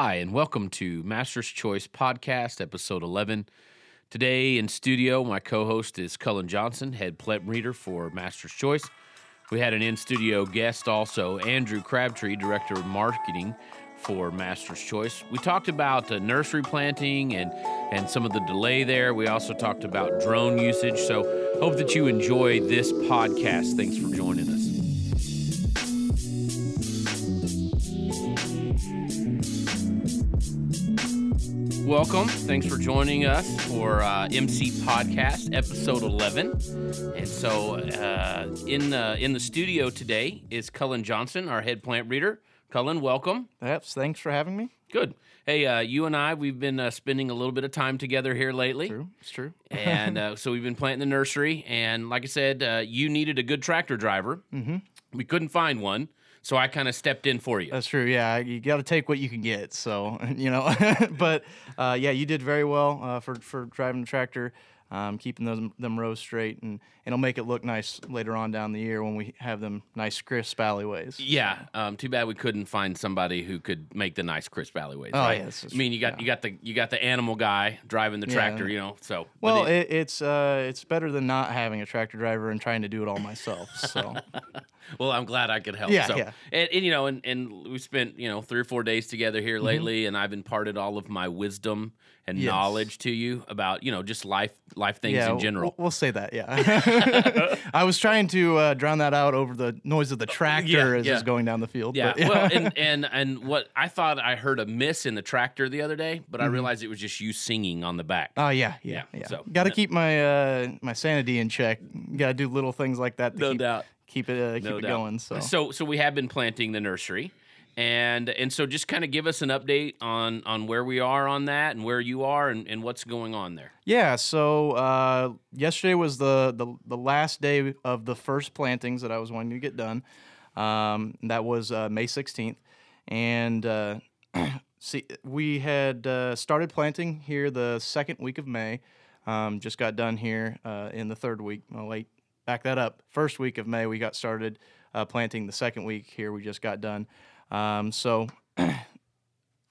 Hi, and welcome to Master's Choice Podcast, episode 11. Today in studio, my co host is Cullen Johnson, head plant breeder for Master's Choice. We had an in studio guest also, Andrew Crabtree, director of marketing for Master's Choice. We talked about uh, nursery planting and, and some of the delay there. We also talked about drone usage. So, hope that you enjoy this podcast. Thanks for joining us. Welcome. Thanks for joining us for uh, MC Podcast, episode 11. And so, uh, in, the, in the studio today is Cullen Johnson, our head plant breeder. Cullen, welcome. Yes, thanks for having me. Good. Hey, uh, you and I, we've been uh, spending a little bit of time together here lately. True, it's true. and uh, so we've been planting the nursery. And like I said, uh, you needed a good tractor driver. Mm-hmm. We couldn't find one. So I kind of stepped in for you. That's true. Yeah, you got to take what you can get. So you know, but uh, yeah, you did very well uh, for for driving the tractor um, keeping those them rows straight, and it'll make it look nice later on down the year when we have them nice crisp alleyways. Yeah. Um, too bad we couldn't find somebody who could make the nice crisp alleyways. Oh right? yes. I mean, you got yeah. you got the you got the animal guy driving the tractor. Yeah. You know, so Well, it- it, it's uh, it's better than not having a tractor driver and trying to do it all myself. So well, I'm glad I could help. Yeah, so, yeah. And, and you know, and, and we spent you know three or four days together here lately, and I've imparted all of my wisdom and. Yes. knowledge to you about you know just life life things yeah, in general. We'll, we'll say that. Yeah. I was trying to uh, drown that out over the noise of the tractor as yeah. it's going down the field. Yeah, but, well, and, and and what I thought I heard a miss in the tractor the other day, but I Mm-hmm. realized it was just you singing on the back. Oh yeah, yeah, Yeah, yeah. so- got to keep my uh, my sanity in check. Got to do little things like that to No keep, doubt. keep it uh, keep no it doubt. going. So. so so we have been planting the nursery, and and so just kind of give us an update on on where we are on that and where you are and, and what's going on there. yeah, so uh, yesterday was the, the the last day of the first plantings that I was wanting to get done. Um, that was uh, May sixteenth, and uh, see, we had uh, started planting here the second week of May. Um, just got done here uh, in the third week. Wait, back that up. First week of May, we got started uh, planting. The second week here, we just got done. Um, so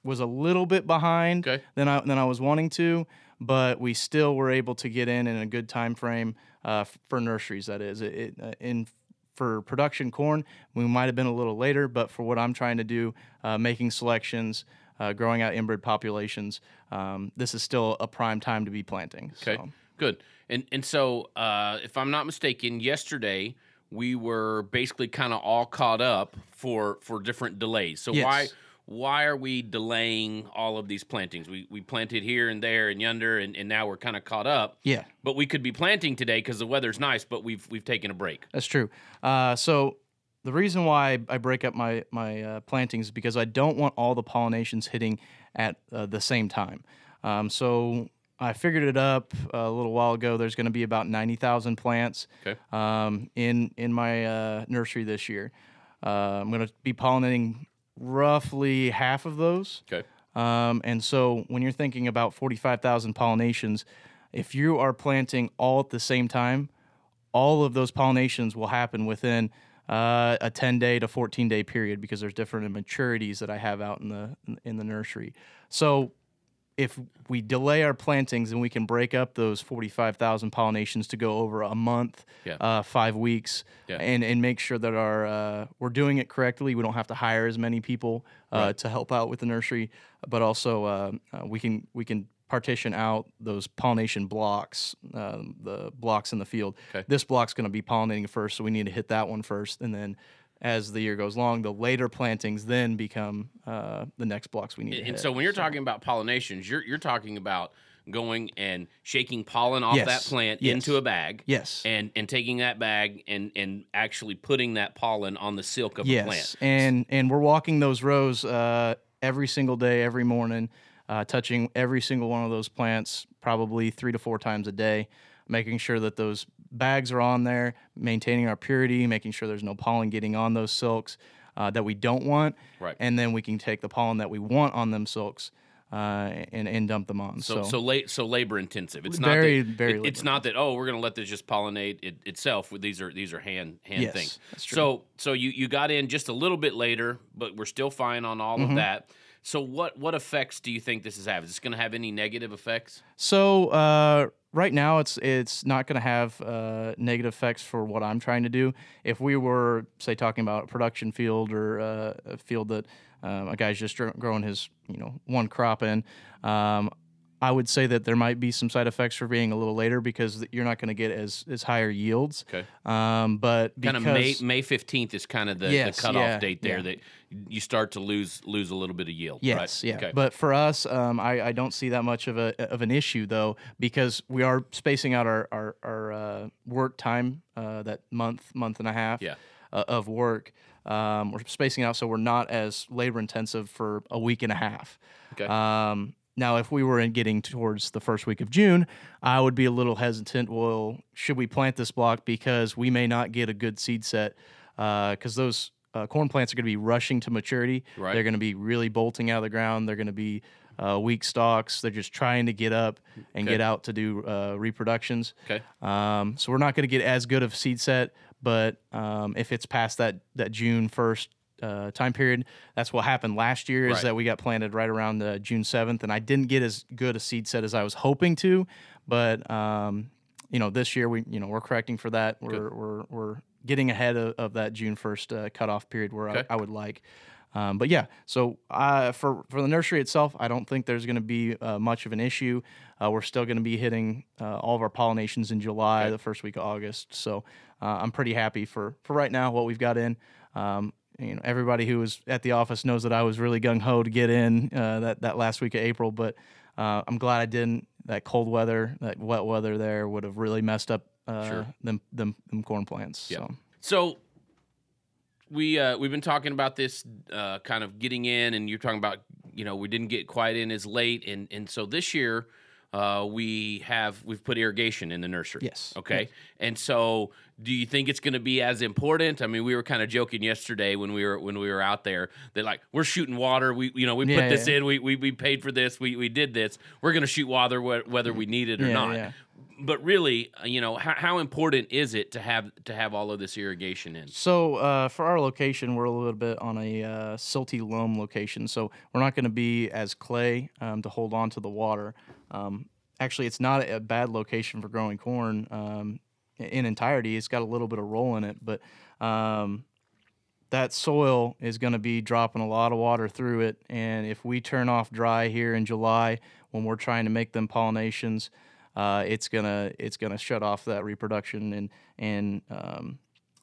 was a little bit behind Okay. than I than I was wanting to, but we still were able to get in in a good time frame uh, for nurseries. That is, it, it uh, in for production corn, we might have been a little later, but for what I'm trying to do, uh, making selections, uh, growing out inbred populations, um, this is still a prime time to be planting. Okay, So. good. And and so uh, if I'm not mistaken, yesterday we were basically kind of all caught up for for different delays. So Yes. why why are we delaying all of these plantings? We we planted here and there and yonder, and, and now we're kind of caught up. Yeah. But we could be planting today because the weather's nice, but we've we've taken a break. That's true. Uh, so the reason why I break up my my uh, plantings is because I don't want all the pollinations hitting at uh, the same time. Um, so I figured it up a little while ago. There's going to be about ninety thousand plants Okay. um, in in my uh, nursery this year. Uh, I'm going to be pollinating roughly half of those. Okay. Um, and so when you're thinking about 45,000 pollinations, if you are planting all at the same time, all of those pollinations will happen within uh, a 10 day to 14 day period because there's different maturities that I have out in the in the nursery. So if we delay our plantings and we can break up those 45,000 pollinations to go over a month, Yeah. uh, five weeks, Yeah. and, and make sure that our uh, we're doing it correctly. We don't have to hire as many people uh, to help out with the nursery, but also uh, uh, we can we can partition out those pollination blocks, uh, the blocks in the field. Okay. This block's going to be pollinating first, so we need to hit that one first, and then. As the year goes along, the later plantings then become uh, the next blocks we need to And, hit. and so when you're talking about pollinations, you're you're talking about going and shaking pollen off Yes. that plant Yes. into a bag. yes, And and taking that bag and and actually putting that pollen on the silk of a yes, plant. and and we're walking those rows uh, every single day, every morning, uh, touching every single one of those plants, probably three to four times a day, making sure that those bags are on there, maintaining our purity, making sure there's no pollen getting on those silks uh, that we don't want, Right. and then we can take the pollen that we want on them silks uh, and and dump them on. So So, so late so labor intensive. It's Very, not that, very it- it's not that oh we're gonna let this just pollinate it itself. These are these are hand hand Yes, things. that's true. So so you you got in just a little bit later, but we're still fine on all Mm-hmm. of that. So what what effects do you think this is having? Is this going to have any negative effects? So uh, right now, it's it's not going to have uh, negative effects for what I'm trying to do. If we were, say, talking about a production field or uh, a field that um, a guy's just growing his, you know, one crop in, um, I would say that there might be some side effects for being a little later because you're not going to get as as higher yields. Okay. Um, but Kind of May May fifteenth is kind of the, Yes, the cutoff yeah, date there yeah. that you start to lose lose a little bit of yield. Yes, right? yeah. Okay. But for us, um, I, I don't see that much of a of an issue though, because we are spacing out our our, our uh, work time, uh, that month month and a half Yeah. uh, of work. Um, we're spacing out so we're not as labor intensive for a week and a half. Okay. Um, now, if we were in getting towards the first week of June, I would be a little hesitant. Well, should we plant this block because we may not get a good seed set? Because those uh, corn plants are going to be rushing to maturity. Right. They're going to be really bolting out of the ground. They're going to be uh, weak stalks. They're just trying to get up and Okay. get out to do uh, reproductions. okay. Um, so we're not going to get as good of seed set, but um, if it's past that that June first uh, time period, that's what happened last year. Is Right. that we got planted right around uh, June seventh, and I didn't get as good a seed set as I was hoping to, but um, you know this year we you know we're correcting for that. We're we're we're getting ahead of, of that June first uh, cutoff period where Okay. I, I would like. Um, but yeah, so uh, for for the nursery itself, I don't think there's going to be uh, much of an issue. Uh, we're still going to be hitting uh, all of our pollinations in July, Okay. the first week of August. So uh, I'm pretty happy for for right now what we've got in. Um, you know, everybody who was at the office knows that I was really gung ho to get in uh, that that last week of April, but uh, I'm glad I didn't. That cold weather, that wet weather there would have really messed up uh, Sure. them, them them corn plants. Yep. So. So we uh, we've been talking about this uh, kind of getting in, and you're talking about you know we didn't get quite in as late, and and so this year uh, we have we've put irrigation in the nursery. Yes. Okay. And so, do you think it's going to be as important? I mean, we were kind of joking yesterday when we were when we were out there that like we're shooting water. We you know we put Yeah, this yeah. in. We, we we paid for this. We we did this. We're going to shoot water wh- whether we need it or Yeah, not. But really, uh, you know, how, how important is it to have to have all of this irrigation in? So uh, for our location, we're a little bit on a uh, silty loam location, so we're not going to be as clay um, to hold on to the water. Um, actually, it's not a bad location for growing corn um, in entirety. It's got a little bit of roll in it, but um, that soil is going to be dropping a lot of water through it. And if we turn off dry here in July when we're trying to make them pollinations, uh, it's gonna it's gonna shut off that reproduction and and um,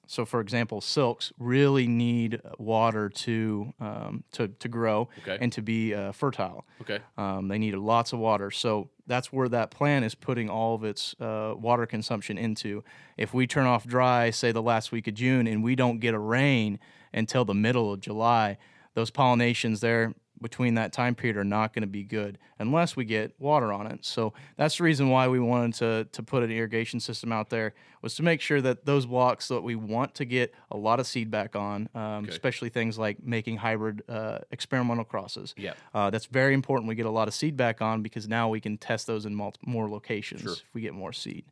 so for example, silks really need water to um, to to grow Okay. and to be uh, fertile. Okay. Um, they need lots of water. So that's where that plant is putting all of its uh, water consumption into. If we turn off dry, say the last week of June, and we don't get a rain until the middle of July, those pollinations there between that time period are not going to be good unless we get water on it. So that's the reason why we wanted to to put an irrigation system out there was to make sure that those blocks that we want to get a lot of seed back on, um, especially things like making hybrid uh, experimental crosses. Yep. Uh, that's very important. We get a lot of seed back on because now we can test those in more locations Sure. if we get more seed.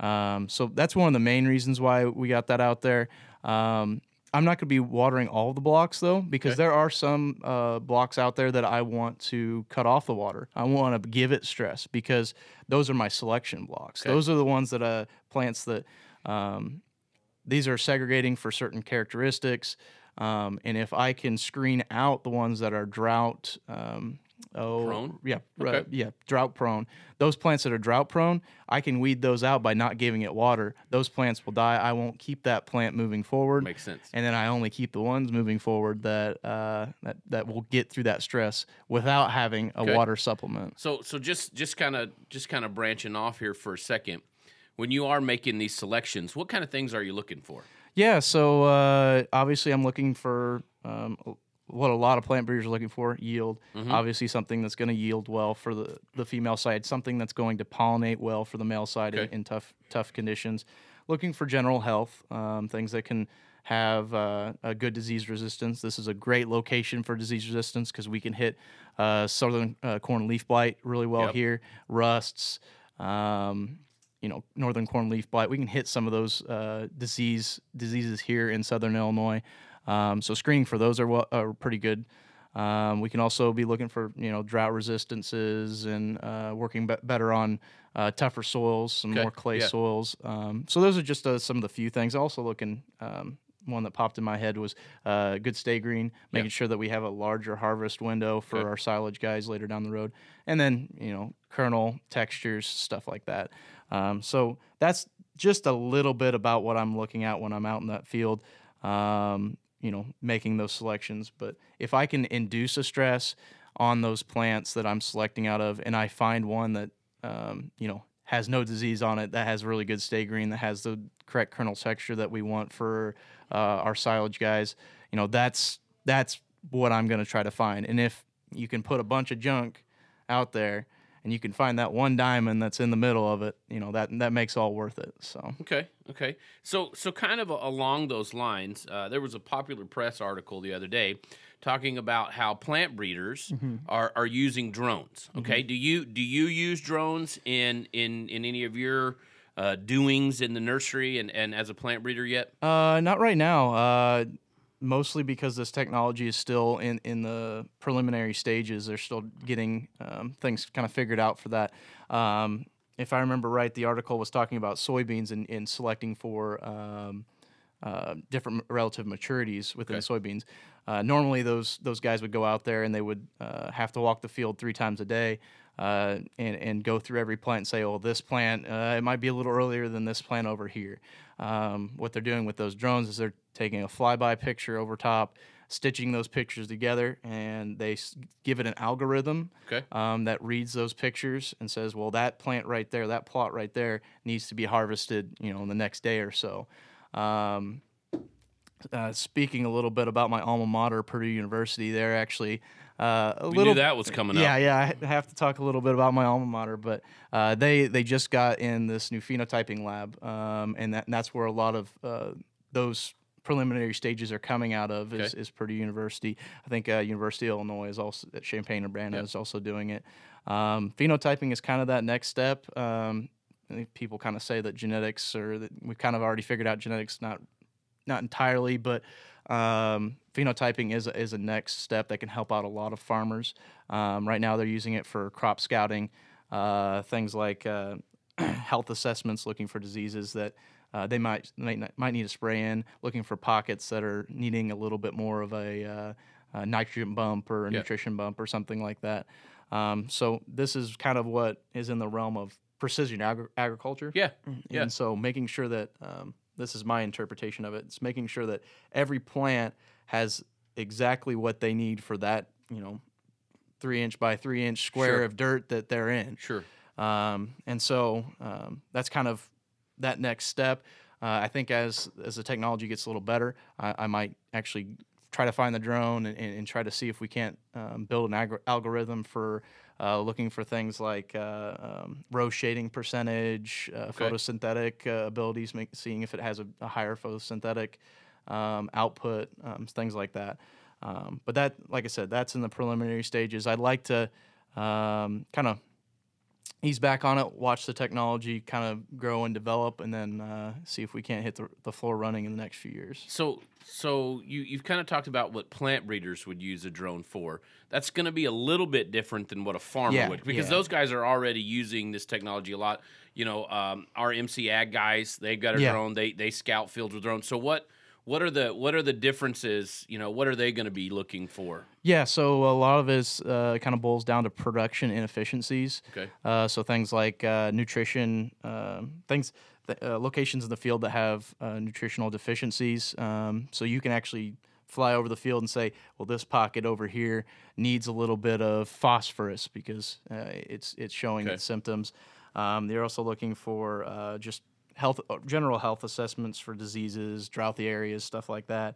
Um, so that's one of the main reasons why we got that out there. Um, I'm not going to be watering all the blocks though, because Okay. there are some uh, blocks out there that I want to cut off the water. I want to give it stress because those are my selection blocks. Okay. Those are the ones that uh, plants that um, these are segregating for certain characteristics. Um, and if I can screen out the ones that are drought, um, oh, Prone? yeah, uh, yeah, drought prone. Those plants that are drought prone, I can weed those out by not giving it water. Those plants will die. I won't keep that plant moving forward, Makes sense. and then I only keep the ones moving forward that uh, that that will get through that stress without having a Okay. water supplement. So so just just kind of just kind of branching off here for a second. When you are making these selections, what kind of things are you looking for? Yeah, so uh, obviously I'm looking for um, what a lot of plant breeders are looking for yield. Mm-hmm. Obviously, something that's going to yield well for the, the female side, something that's going to pollinate well for the male side in, Okay. in tough tough conditions. Looking for general health, um, things that can have uh, a good disease resistance. This is a great location for disease resistance because we can hit uh, southern uh, corn leaf blight really well Yep. here, rusts. Um, you know, northern corn leaf blight. We can hit some of those uh, disease diseases here in southern Illinois. Um, so screening for those are, well, are pretty good. Um, we can also be looking for you know drought resistances and uh, working be- better on uh, tougher soils, some Okay, more clay yeah. soils. Um, so those are just uh, some of the few things. Also looking. Um, one that popped in my head was uh, good stay green, making sure that we have a larger harvest window for Okay. our silage guys later down the road, and then you know kernel textures, stuff like that. Um, so that's just a little bit about what I'm looking at when I'm out in that field. Um, you know, making those selections. But if I can induce a stress on those plants that I'm selecting out of, and I find one that um, you know has no disease on it, that has really good stay green, that has the correct kernel texture that we want for uh, our silage guys, you know, that's that's what I'm going to try to find. And if you can put a bunch of junk out there and you can find that one diamond that's in the middle of it, you know, that that makes all worth it. So Okay, okay. So, so kind of along those lines, uh, there was a popular press article the other day talking about how plant breeders are, are using drones. Okay, do you do you use drones in in in any of your uh, doings in the nursery and, and as a plant breeder yet? Uh, not right now. Uh, mostly because this technology is still in, in the preliminary stages. They're still getting um, things kind of figured out for that. Um, if I remember right, the article was talking about soybeans and in, selecting for um, uh, different relative maturities within Okay. the soybeans. Uh, normally, those those guys would go out there and they would uh, have to walk the field three times a day uh, and and go through every plant and say, "Oh, this plant uh, it might be a little earlier than this plant over here." Um, what they're doing with those drones is they're taking a flyby picture over top, stitching those pictures together, and they s- give it an algorithm Okay. um, that reads those pictures and says, "Well, that plant right there, that plot right there, needs to be harvested, you know, in the next day or so." Um, uh, speaking a little bit about my alma mater, Purdue University, they're actually uh, a We little. knew that was coming yeah, up. yeah. Yeah. I have to talk a little bit about my alma mater, but uh, they they just got in this new phenotyping lab, um, and, that, and that's where a lot of uh, those preliminary stages are coming out of is, Okay. is Purdue University. I think uh, University of Illinois is also at Champaign Urbana Yep. is also doing it. Um, phenotyping is kind of that next step. Um, people kind of say that genetics, or that we've kind of already figured out genetics, not not entirely, but um, phenotyping is a, is a next step that can help out a lot of farmers. Um, right now, they're using it for crop scouting, uh, things like uh, health assessments, looking for diseases that uh, they might might, might need to spray in, looking for pockets that are needing a little bit more of a, uh, a nitrogen bump or a Yeah. nutrition bump or something like that. Um, so this is kind of what is in the realm of precision agri- agriculture. Yeah. Yeah. And so making sure that um, this is my interpretation of it. It's making sure that every plant has exactly what they need for that, you know, three inch by three inch square Sure. of dirt that they're in. Sure. Um, and so um, that's kind of that next step. Uh, I think as as the technology gets a little better, I, I might actually try to find the drone and, and, and try to see if we can't um, build an algor- algorithm for uh, looking for things like uh, um, row shading percentage, uh, Okay. photosynthetic uh, abilities, make, seeing if it has a, a higher photosynthetic um, output, um, things like that. Um, but that, like I said, that's in the preliminary stages. I'd like to um, kind of ease back on it, watch the technology kind of grow and develop, and then uh, see if we can't hit the, the floor running in the next few years. So, so you you've kind of talked about what plant breeders would use a drone for. That's going to be a little bit different than what a farmer Yeah, would, because yeah. those guys are already using this technology a lot. You know, um, our MC Ag guys, they've got a Yeah. drone. They they scout fields with drones. So what what are the what are the differences? You know, what are they going to be looking for? Yeah, so a lot of it is, uh, kind of boils down to production inefficiencies. Okay. Uh, so things like uh, nutrition, um, things, th- uh, locations in the field that have uh, nutritional deficiencies. Um, so you can actually fly over the field and say, well, this pocket over here needs a little bit of phosphorus because uh, it's it's showing Okay. its symptoms. Um, they're also looking for uh, just health, uh, general health assessments for diseases, droughty areas, stuff like that.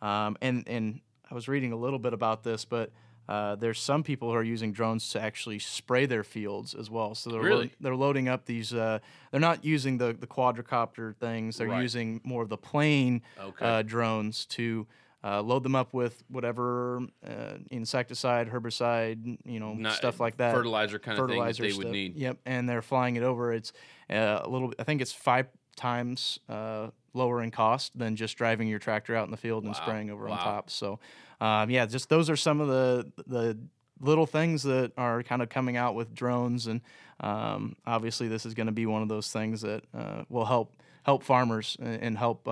Um, and and I was reading a little bit about this, but uh, there's some people who are using drones to actually spray their fields as well. So they're Really? load- they're loading up these. Uh, they're not using the the quadricopter things. They're Right. using more of the plane Okay. uh, drones to. Uh, load them up with whatever uh, insecticide, herbicide, you know, Not- stuff like that Fertilizer kind of thing that fertilizer they would need. Yep, and they're flying it over. It's uh, a little. I think it's five times uh, lower in cost than just driving your tractor out in the field and spraying over Wow. on top. So, um, yeah, just those are some of the the little things that are kind of coming out with drones, and um, obviously this is going to be one of those things that uh, will help help farmers and, and help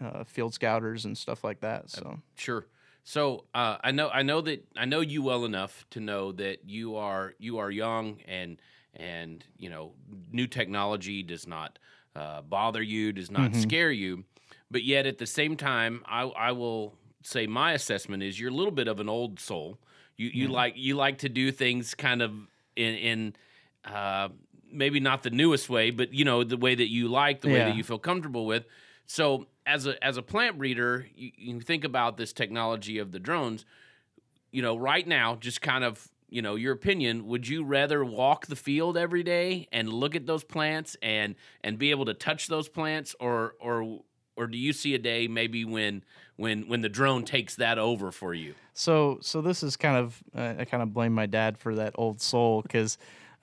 uh, field scouters and stuff like that. So, Sure. So uh, I know I know that I know you well enough to know that you are you are young and and you know new technology does not uh, bother you, does not Mhm. scare you, but yet at the same time, I, I will say my assessment is you're a little bit of an old soul. You you Yeah. like you like to do things kind of in in uh, maybe not the newest way, but you know the way that you like, the way that you feel comfortable with. So as a as a plant breeder, you, you think about this technology of the drones. You know, right now, just kind of you know your opinion. Would you rather walk the field every day and look at those plants and and be able to touch those plants, or or or do you see a day maybe when when when the drone takes that over for you? so so this is kind of uh, I kind of blame my dad for that old soul because.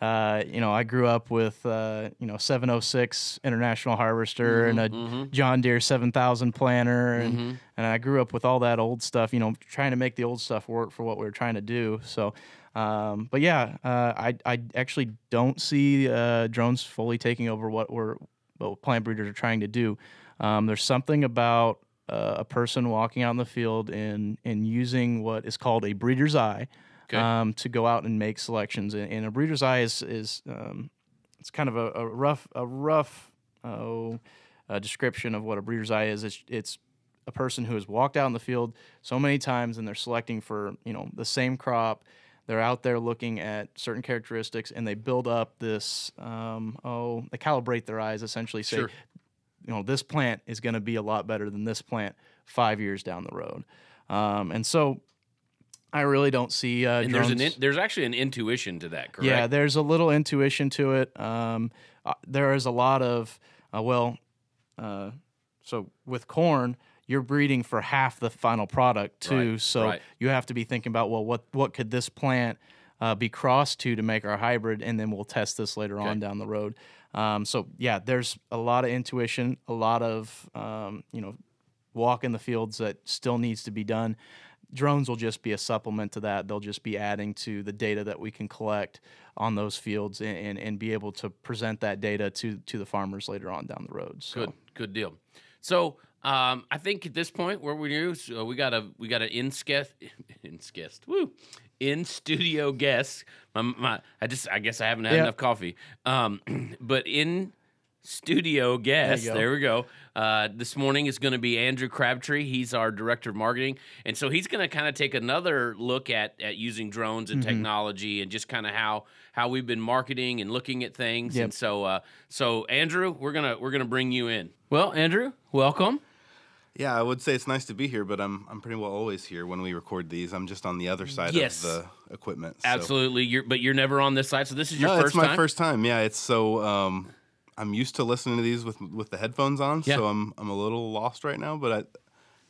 Uh, you know, I grew up with uh, you know 706 International Harvester and a Mhm. John Deere 7000 planter, and Mhm. and I grew up with all that old stuff. You know, trying to make the old stuff work for what we were trying to do. So, um, but yeah, uh, I I actually don't see uh, drones fully taking over what we're what plant breeders are trying to do. Um, there's something about uh, a person walking out in the field and and using what is called a breeder's eye Okay. um, to go out and make selections. And, and a breeder's eye is is um, it's kind of a, a rough a rough oh, uh, description of what a breeder's eye is. It's, it's a person who has walked out in the field so many times and they're selecting for you know the same crop. They're out there looking at certain characteristics and they build up this um, oh they calibrate their eyes essentially say Sure. you know this plant is going to be a lot better than this plant five years down the road. Um, and so I really don't see uh, And there's an in, there's actually an intuition to that, correct? yeah, there's a little intuition to it. Um, uh, there is a lot of uh, well, uh, so with corn, you're breeding for half the final product too. Right, so right. you have to be thinking about well, what what could this plant uh, be crossed to to make our hybrid, and then we'll test this later on down the road. Um, so yeah, there's a lot of intuition, a lot of um, you know walk in the fields that still needs to be done. Drones will just be a supplement to that. They'll just be adding to the data that we can collect on those fields and, and, and be able to present that data to to the farmers later on down the road. So Good, good deal. So um, I think at this point, where we do, so we got a we got an in guest, in guest, woo, in studio guest. My, my, I just, I guess I haven't had Yeah. enough coffee. Um, but in studio guest, go. there, we go. Uh, this morning is going to be Andrew Crabtree. He's our director of marketing, and so he's going to kind of take another look at at using drones and Mm-hmm. technology and just kind of how how we've been marketing and looking at things. Yep. And so, uh, so Andrew, we're gonna we're gonna bring you in. Well, Andrew, welcome. Yeah, I would say it's nice to be here, but I'm I'm pretty well always here when we record these. I'm just on the other side Yes. of the equipment. so- Absolutely, you're but you're never on this side, so this is your No, first it's my time. first time. Yeah, it's so um, I'm used to listening to these with with the headphones on, Yeah. so I'm I'm a little lost right now. But I,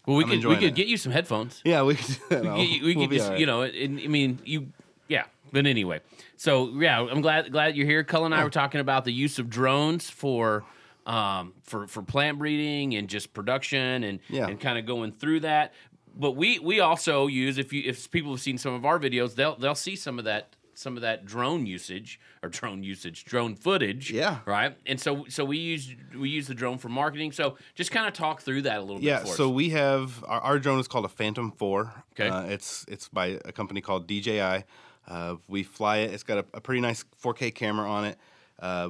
well, we I'm could we could it. get you some headphones. yeah, we could. You We could, we we'll could just right. you know, and, I mean you, yeah. But anyway, so yeah, I'm glad glad you're here. Cullen and I were talking about the use of drones for. Um, for for plant breeding and just production and Yeah. and kind of going through that, but we we also use if you if people have seen some of our videos, they'll they'll see some of that some of that drone usage or drone usage, drone footage. Yeah. Right. And so so we use we use the drone for marketing. So just kind of talk through that a little Yeah, bit Yeah. so us. we have our, our drone is called a Phantom Four. Okay. uh, it's it's by a company called DJI. Uh, we fly it. It's got a, a pretty nice 4K camera on it. Uh,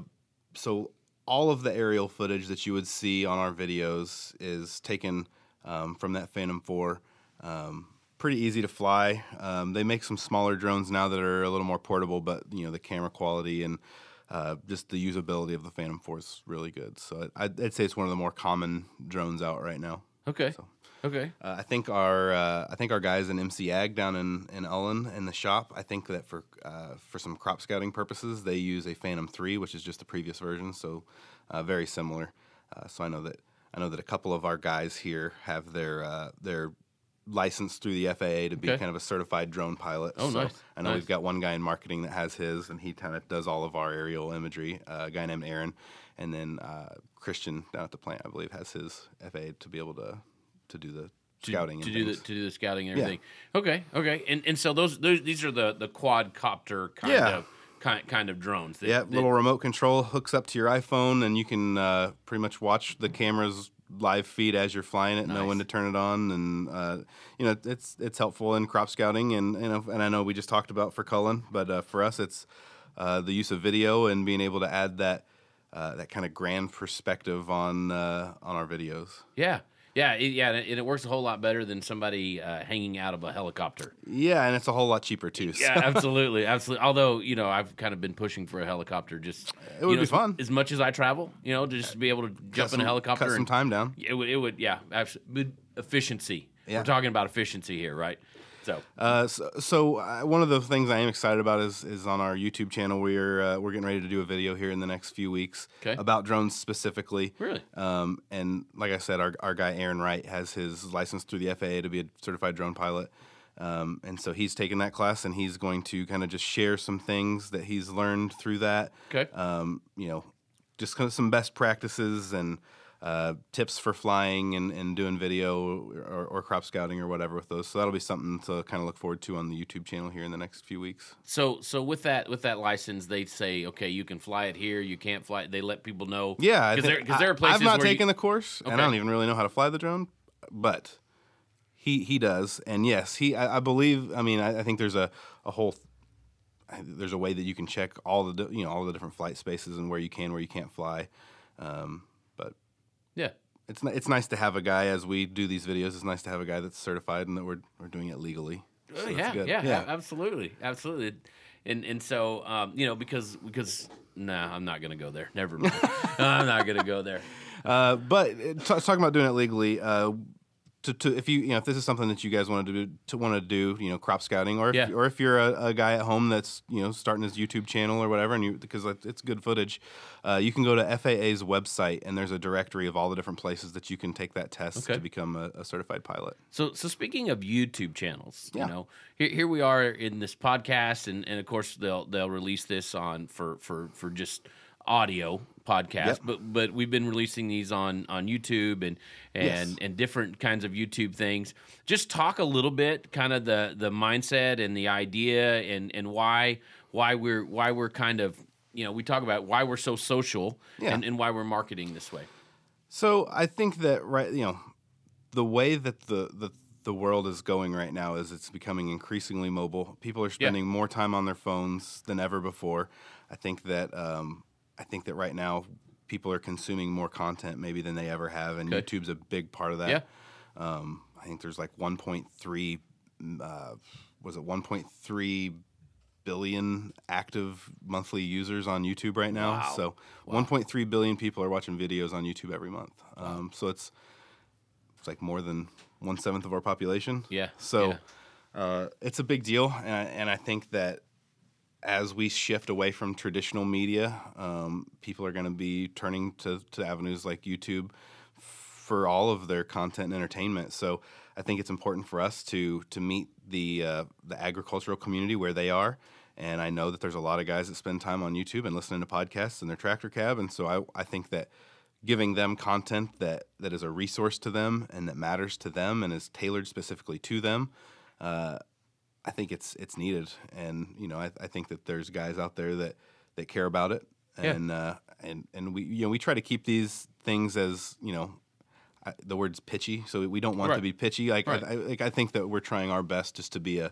so all of the aerial footage that you would see on our videos is taken um, from that Phantom Four. Um, pretty easy to fly. Um, they make some smaller drones now that are a little more portable, but you know the camera quality and uh, just the usability of the Phantom Four is really good. So I'd, I'd say it's one of the more common drones out right now. okay. so- Okay. Uh, I think our uh, I think our guys in MC Ag down in in Ullin in the shop. I think that for uh, for some crop scouting purposes, they use a Phantom Three, which is just the previous version, so uh, very similar. Uh, so I know that I know that a couple of our guys here have their uh, their licensed through the FAA to be Okay. kind of a certified drone pilot. Oh, So nice, I know nice. we've got one guy in marketing that has his, and he kind of does all of our aerial imagery. Uh, a guy named Aaron, and then uh, Christian down at the plant, I believe, has his FAA to be able to to do the to, scouting to and do the to do the scouting and Yeah. everything. Okay, okay, and and so those those these are the the quadcopter kind Yeah. of kind kind of drones. that- Yeah, that- little remote control hooks up to your iPhone, and you can uh, pretty much watch the camera's live feed as you're flying it, know when to turn it on, and uh, you know it's it's helpful in crop scouting, and you know, and I know we just talked about for Cullen, but uh, for us it's uh, the use of video and being able to add that uh, that kind of grand perspective on uh, on our videos. yeah. Yeah, it, yeah, and it, it works a whole lot better than somebody uh, hanging out of a helicopter. Yeah, and it's a whole lot cheaper too. so- Yeah, absolutely, absolutely. Although you know, I've kind of been pushing for a helicopter. Just It would you know, be as- fun. as much as I travel. You know, just to be able to cut jump in some- a helicopter cut some time down. it would, it would, yeah, absolutely. Efficiency. Yeah. We're talking about efficiency here, right? So Uh, so so uh, one of the things I am excited about is is on our YouTube channel. We're uh, we're getting ready to do a video here in the next few weeks Okay. about drones specifically. Really? Um, and like I said, our our guy Aaron Wright has his license through the FAA to be a certified drone pilot. Um, and so he's taken that class, and he's going to kind of just share some things that he's learned through that. Okay. Um, you know, just kind of some best practices and uh, tips for flying and, and doing video or, or crop scouting or whatever with those. So that'll be something to kind of look forward to on the YouTube channel here in the next few weeks. So so with that with that license, they say okay, you can fly it here, you can't fly it. They let people know. Yeah, because there, there are places I've not where you- taken the course, and I don't even really know how to fly the drone, but he he does, and yes, he I, I believe. I mean, I, I think there's a a whole I- there's a way that you can check all the you know all the different flight spaces and where you can where you can't fly, um, yeah. it's it's nice to have a guy as we do these videos. It's nice to have a guy that's certified and that we're we're doing it legally. Oh, So yeah, yeah, a- absolutely, absolutely. And and so um, you know because because nah, I'm not gonna go there. Never mind. I'm not gonna go there. Uh, but uh, t- talking about doing it legally, uh, to, to if you you know if this is something that you guys want to do to want to do, you know, crop scouting, or if, Yeah. or if you're a, a guy at home that's you know starting his YouTube channel or whatever, and you because it's it's good footage, uh, you can go to FAA's website and there's a directory of all the different places that you can take that test Okay. to become a, a certified pilot. So, so speaking of YouTube channels, Yeah. you know, here, here we are in this podcast, and, and of course they'll they'll release this on for for for just audio podcast, Yep. but but we've been releasing these on on YouTube and and Yes. and different kinds of YouTube things. Just talk a little bit, kind of the the mindset and the idea, and and why why we're why we're kind of you know we talk about why we're so social Yeah. and, and why we're marketing this way. So I think that right, you know, the way that the the the world is going right now is it's becoming increasingly mobile. People are spending more time on their phones than ever before. I think that um, I think that right now people are consuming more content maybe than they ever have, and Okay. YouTube's a big part of that. Yeah. Um, I think there's like 1.3, uh, was it 1.3 billion active monthly users on YouTube right now. Wow. So 1.3 billion people are watching videos on YouTube every month. Um, so it's it's like more than one seventh of our population. Yeah, So yeah. Uh, it's a big deal, and I, and I think that as we shift away from traditional media, um, people are going to be turning to, to avenues like YouTube for all of their content and entertainment. So I think it's important for us to to meet the uh, the agricultural community where they are. And I know that there's a lot of guys that spend time on YouTube and listening to podcasts in their tractor cab. And so I, I think that giving them content that, that is a resource to them and that matters to them and is tailored specifically to them, uh, I think it's it's needed. And you know, I, I think that there's guys out there that, that care about it. Yeah. And uh, and and we you know we try to keep these things as you know I, the word's pitchy, so we don't want Right. to be pitchy. Like, Right. I, I, like I think that we're trying our best just to be a,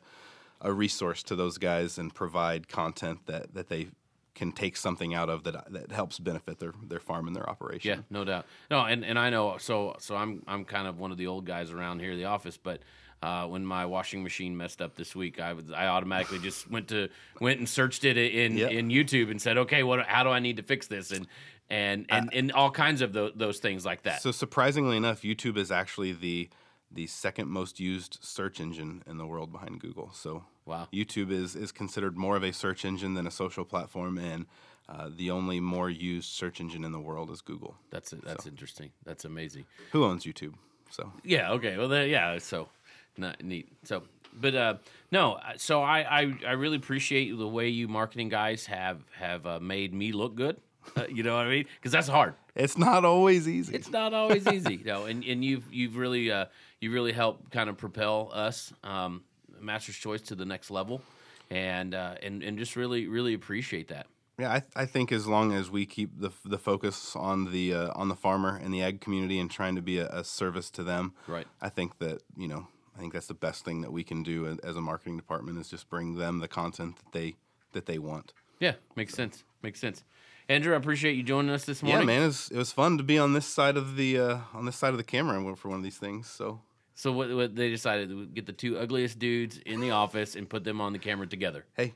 a resource to those guys and provide content that, that they can take something out of that that helps benefit their, their farm and their operation. Yeah, no doubt. No, and, and I know. So so I'm I'm kind of one of the old guys around here, in the office. But uh, when my washing machine messed up this week, I was I automatically just went to went and searched it in Yep. in YouTube and said, okay, what how do I need to fix this and and and, and all kinds of tho- those things like that. So surprisingly enough, YouTube is actually the the second most used search engine in the world behind Google. So Wow. YouTube is is considered more of a search engine than a social platform, and uh, the only more used search engine in the world is Google. That's that's interesting. That's amazing. Who owns YouTube? So Yeah. Okay. Well, yeah. So Not neat. So, but uh, no. So I, I I really appreciate the way you marketing guys have have uh, made me look good. Uh, you know what I mean? Because that's hard. It's not always easy. It's not always easy, you know. And and you've you've really uh, you really helped kind of propel us, um, Master's Choice, to the next level, and uh, and and just really really appreciate that. Yeah, I, I think as long as we keep the the focus on the uh, on the farmer and the ag community and trying to be a, a service to them, Right. I think that you know I think that's the best thing that we can do as a marketing department is just bring them the content that they that they want. Yeah, makes sense. Makes sense. Andrew, I appreciate you joining us this morning. Yeah, man, it was, it was fun to be on this side of the uh, on this side of the camera for one of these things. So So what, what they decided to get the two ugliest dudes in the office and put them on the camera together, hey,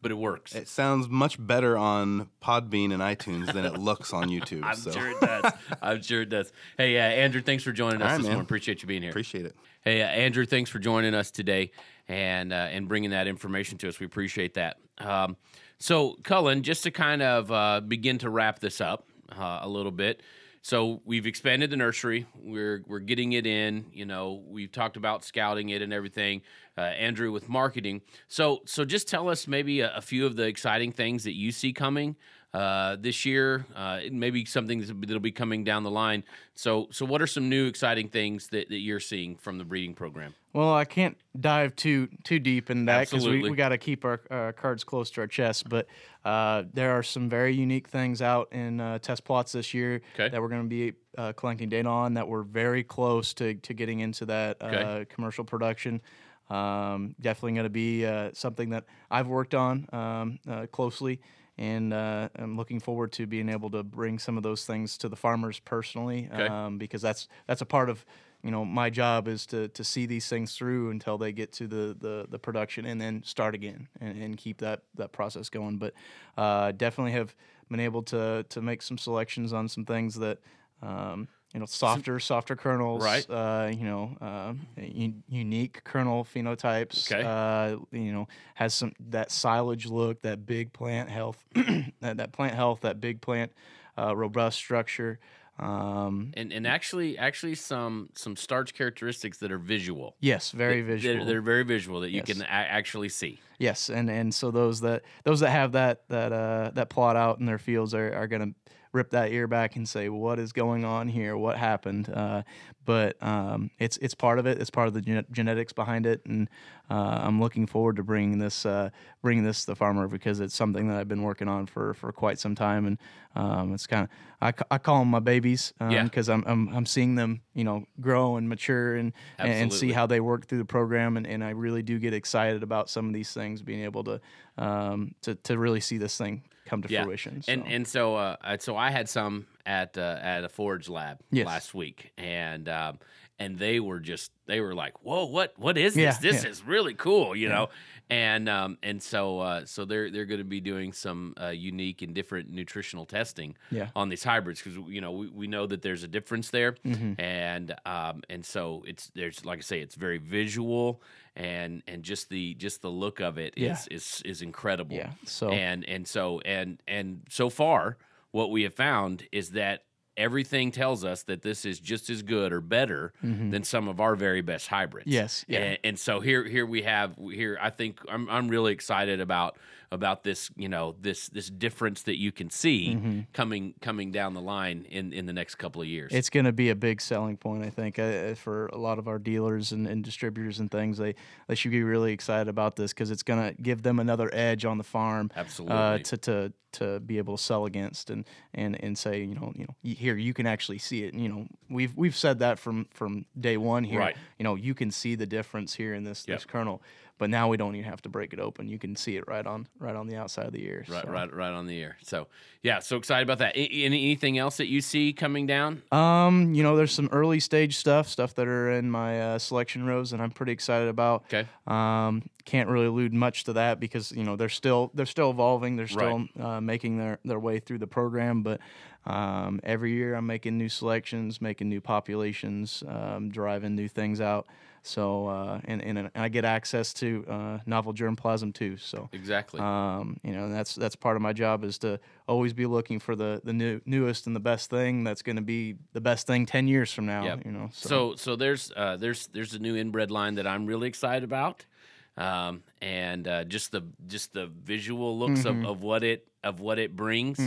but it works. it sounds much better on Podbean and iTunes than it looks on YouTube. I'm so sure it does. I'm sure it does. Hey, uh, Andrew, thanks for joining us All right, this man. morning. Appreciate you being here. appreciate it. Hey, uh, Andrew, thanks for joining us today and uh, and bringing that information to us. We appreciate that. Um, so, Cullen, just to kind of uh, begin to wrap this up uh, a little bit. So we've expanded the nursery. We're we're getting it in. You know, we've talked about scouting it and everything. Uh, Andrew with marketing. So so just tell us maybe a, a few of the exciting things that you see coming uh, this year. Uh, maybe something that'll be coming down the line. So so what are some new exciting things that, that you're seeing from the breeding program? Well, I can't dive too too deep in that because we, we got to keep our uh, cards close to our chest. But uh, there are some very unique things out in uh, test plots this year Okay. that we're going to be uh, collecting data on that we're very close to, to getting into that uh, Okay. commercial production. Um, definitely going to be uh, something that I've worked on um, uh, closely. And uh, I'm looking forward to being able to bring some of those things to the farmers personally, Okay. um, because that's that's a part of you know my job is to, to see these things through until they get to the, the, the production and then start again and, and keep that, that process going but uh, definitely have been able to to make some selections on some things that um, you know softer softer kernels Right. uh, you know uh, un- unique kernel phenotypes Okay. uh, you know has some that silage look that big plant health that, that plant health that big plant uh, robust structure um, And and actually actually some some starch characteristics that are visual. yes very They're- visual They're, very visual that you Yes. can a- actually see. Yes, and and so those that those that have that that uh, that plot out in their fields are, are going to rip that ear back and say, "What is going on here? What happened?" Uh, but um, it's it's part of it. It's part of the gen- genetics behind it, and uh, I'm looking forward to bringing this uh, bringing this to the farmer because it's something that I've been working on for for quite some time, and um, it's kind of I, ca- I call them my babies Yeah. because I'm, I'm I'm seeing them you know grow and mature and and, and see how they work through the program and, and I really do get excited about some of these things being able to um, to, to really see this thing come to Yeah. fruition. And so. and so uh, uh, so I had some at uh, at a forage lab Yes. last week, and um, and they were just they were like, "Whoa, what what is this? Yeah, this yeah. is really cool," you know. And um, and so uh, so they're they're going to be doing some uh, unique and different nutritional testing Yeah. on these hybrids because you know we, we know that there's a difference there, Mm-hmm. and um, and so it's there's like I say it's very visual and and just the just the look of it is Yeah. is is incredible yeah. So and and so and and so far what we have found is that everything tells us that this is just as good or better than some of our very best hybrids Mm-hmm. Yes, yeah. and, and so here here we have here i think i'm, I'm really excited about about this you know this this difference that you can see coming coming down the line in in the next couple of years Mm-hmm. it's going to be a big selling point, I think, uh, for a lot of our dealers and, and distributors and things. They they should be really excited about this because it's going to give them another edge on the farm. Uh, Absolutely. to, to to be able to sell against and and and say you know you know here you can actually see it. You know we've we've said that from from day one here. Right. You know you can see the difference here in this Yep. this kernel, but now we don't even have to break it open. You can see it right on right on the outside of the ear. right so. right right on the ear. so yeah so excited about that any, anything else that you see coming down Um, you know, there's some early stage stuff, stuff that are in my uh, selection rows, and I'm pretty excited about. okay Um, can't really allude much to that because you know they're still they're still evolving, they're still Right. uh, making their their way through the program. But um, every year I'm making new selections, making new populations, um, driving new things out. So uh, and, and I get access to uh, novel germplasm too. So Exactly. um, you know that's that's part of my job is to always be looking for the the new, newest and the best thing that's going to be the best thing ten years from now. Yep. You know. So so there's uh, there's there's a new inbred line that I'm really excited about, um, and uh, just the just the visual looks Mm-hmm. of, of what it of what it brings,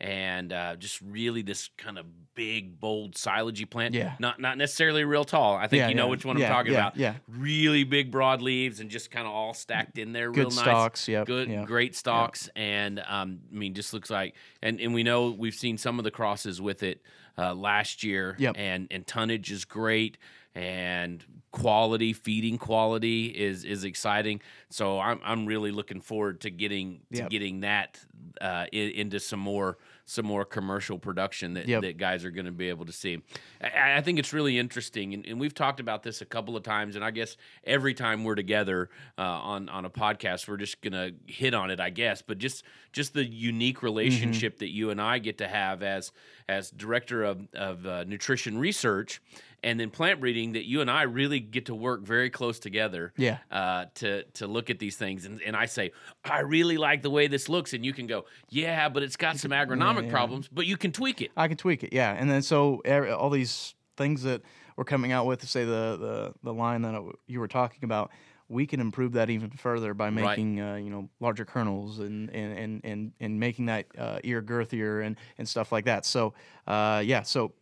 and uh, just really this kind of big bold silagey plant. Yeah. Not not necessarily real tall. I think Yeah, you know yeah. which one Yeah, I'm talking about. yeah. Really big broad leaves and just kind of all stacked in there. Good real nice. yep, Good yep, great stalks, and um, I mean just looks like and and we know we've seen some of the crosses with it uh, last year. Yep. And and tonnage is great and quality feeding quality is is exciting so i'm i'm really looking forward to getting to Yep. getting that uh, in, into some more some more commercial production that, Yep. that guys are going to be able to see I, I think it's really interesting and, and we've talked about this a couple of times and i guess every time we're together uh, on on a podcast we're just going to hit on it i guess but just just the unique relationship that you and i get to have as as director of, of uh, nutrition research and then plant breeding that you and I really get to work very close together. Yeah. Uh, to to look at these things, and, and I say I really like the way this looks, and you can go, yeah, but it's got some agronomic yeah. problems, but you can tweak it. I can tweak it, yeah. And then so er, all these things that we're coming out with, say the the the line that you were talking about, we can improve that even further by Right. making uh, you know larger kernels and and and and, and making that uh, ear girthier and and stuff like that. So uh, yeah, so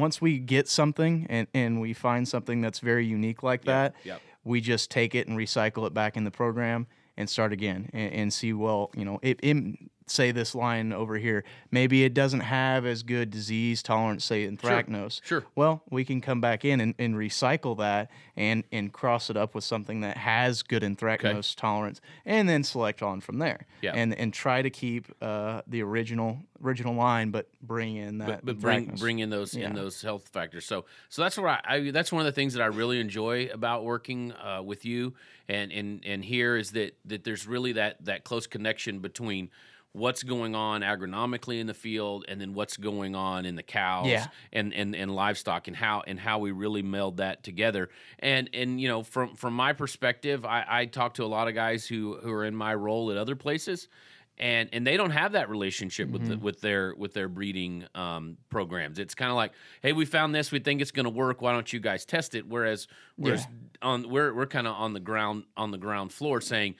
once we get something and and we find something that's very unique like that, yep. we just take it and recycle it back in the program and start again and, and see well you know it, it say this line over here maybe it doesn't have as good disease tolerance say anthracnose sure. well we can come back in and, and recycle that and and cross it up with something that has good anthracnose tolerance and then select on from there Yeah. and and try to keep uh, the original original line but bring in that but, but bring bring in those Yeah. in those health factors. So so that's what I, I that's one of the things that I really enjoy about working uh, with you and and and here is that that there's really that that close connection between what's going on agronomically in the field and then what's going on in the cows Yeah. and, and and livestock and how and how we really meld that together and and you know from from my perspective I, I talk to a lot of guys who who are in my role at other places and and they don't have that relationship with the, with their with their breeding um, programs. It's kind of like, hey, we found this, we think it's going to work. Why don't you guys test it? Whereas whereas on we're we're kind of on the ground on the ground floor saying,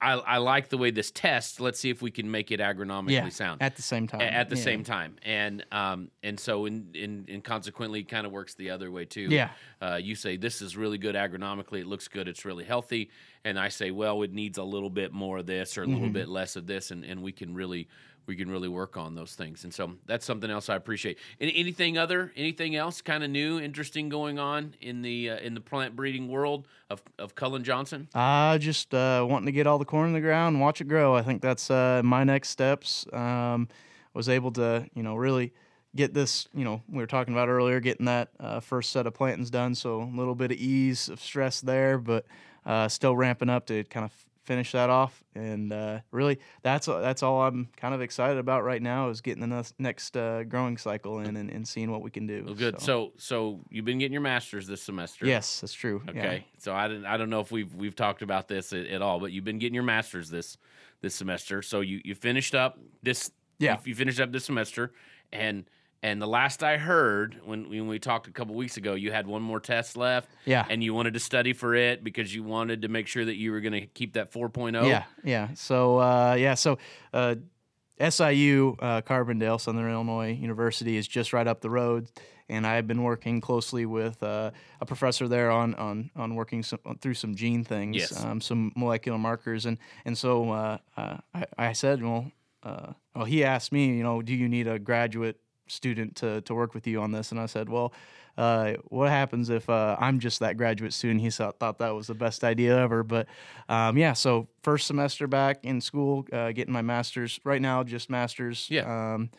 I, I like the way this tests. Let's see if we can make it agronomically yeah sound at the same time a- at the Yeah. same time and um and so in in, consequently it kind of works the other way too Yeah. uh, you say this is really good agronomically it looks good it's really healthy and i say well it needs a little bit more of this or a Mm-hmm. little bit less of this and, and we can really we can really work on those things and so that's something else i appreciate Any, anything other anything else kind of new interesting going on in the uh, in the plant breeding world of, of cullen johnson Uh, just uh, wanting to get all the corn in the ground and watch it grow. I think that's uh, my next steps. Um, was able to, you know, really get this, you know, we were talking about earlier, getting that uh, first set of plantings done. So a little bit of ease of stress there, but uh, still ramping up to kind of finish that off. And uh, really, that's that's all I'm kind of excited about right now is getting the next- next uh, growing cycle in and, and seeing what we can do. well, good so so you've been getting your masters this semester yes, that's true. yeah. Okay, so I didn't. I don't know if we've we've talked about this at, at all, but you've been getting your masters this this semester. So you you finished up this. Yeah. You, you finished up this semester, and and the last I heard when when we talked a couple weeks ago, you had one more test left. Yeah. And you wanted to study for it because you wanted to make sure that you were going to keep that 4.0. Yeah, yeah. So uh, yeah, so uh, SIU uh, Carbondale, Southern Illinois University, is just right up the road, and I've been working closely with uh, a professor there on on on working some, through some gene things, Yes. um, some molecular markers, and and so uh, uh, I, I said, well, uh, well, he asked me, you know, do you need a graduate student to to work with you on this? And I said, well. Uh, what happens if uh, I'm just that graduate student? He thought, thought that was the best idea ever. But um, yeah, so first semester back in school, uh, getting my master's. Right now, just master's. Yeah. Um,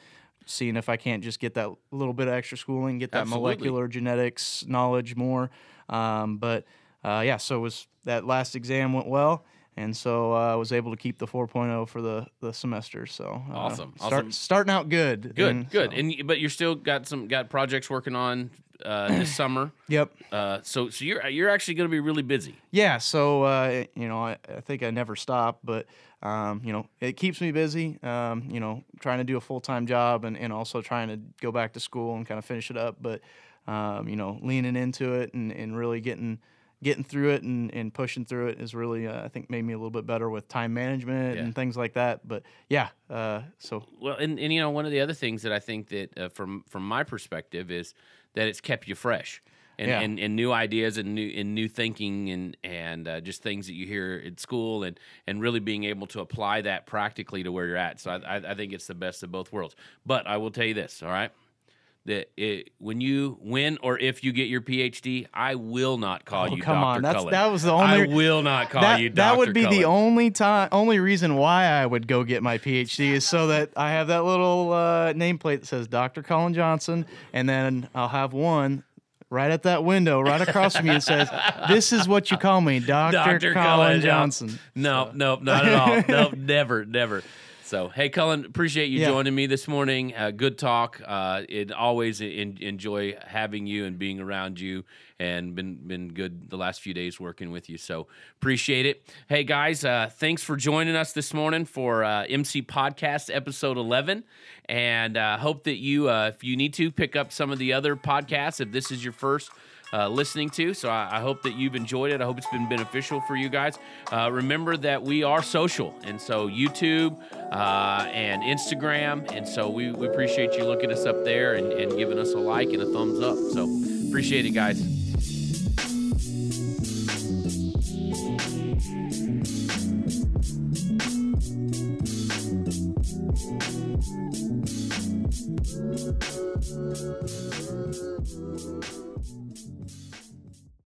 seeing if I can't just get that little bit of extra schooling, get that Absolutely. molecular genetics knowledge more. Um, but uh, yeah, so it was that last exam went well. And so uh, I was able to keep the 4.0 for the, the semester. So uh, Awesome. Start, Awesome. Starting out good. Good, And good. so- And but you're still got some got projects working on uh, this summer. Yep. Uh, so so you're you're actually going to be really busy. Yeah, so uh, you know, I, I think I never stop, but um, you know, it keeps me busy. Um, you know, trying to do a full time job and, and also trying to go back to school and kind of finish it up. But um, you know, leaning into it and, and really getting getting through it and, and pushing through it is really uh, I think made me a little bit better with time management Yeah. and things like that. But yeah, uh, so Well, and, and you know, one of the other things that I think that uh, from from my perspective is that it's kept you fresh. And, Yeah. and, and new ideas and new and new thinking and and uh, just things that you hear at school and and really being able to apply that practically to where you're at. So I, I, I think it's the best of both worlds. But I will tell you this, all right, that it, when you win or if you get your PhD, I will not call Oh, you come Dr. on. That's- Cullen. that was the only. I will not call that, you Dr. that would be the only time only reason why I would go get my PhD is so that I have that little uh, nameplate that says Dr. Cullen Johnson, and then I'll have one right at that window right across from me and says, "This is what you call me, Dr. Dr. Colin Cullen Johnson." No, no, not at all. No, never, never. So, hey, Cullen, appreciate you Yeah. joining me this morning. Uh, good talk. Uh, it always en- enjoy having you and being around you, and been been good the last few days working with you. So appreciate it. Hey guys, uh, thanks for joining us this morning for uh, MC Podcast episode eleven, and uh, hope that you, uh, if you need to, pick up some of the other podcasts if this is your first uh, listening to. So I, I hope that you've enjoyed it. I hope it's been beneficial for you guys. Uh, remember that we are social, and so YouTube uh, and Instagram, and so we, we appreciate you looking us up there and, and giving us a like and a thumbs up. So appreciate it, guys.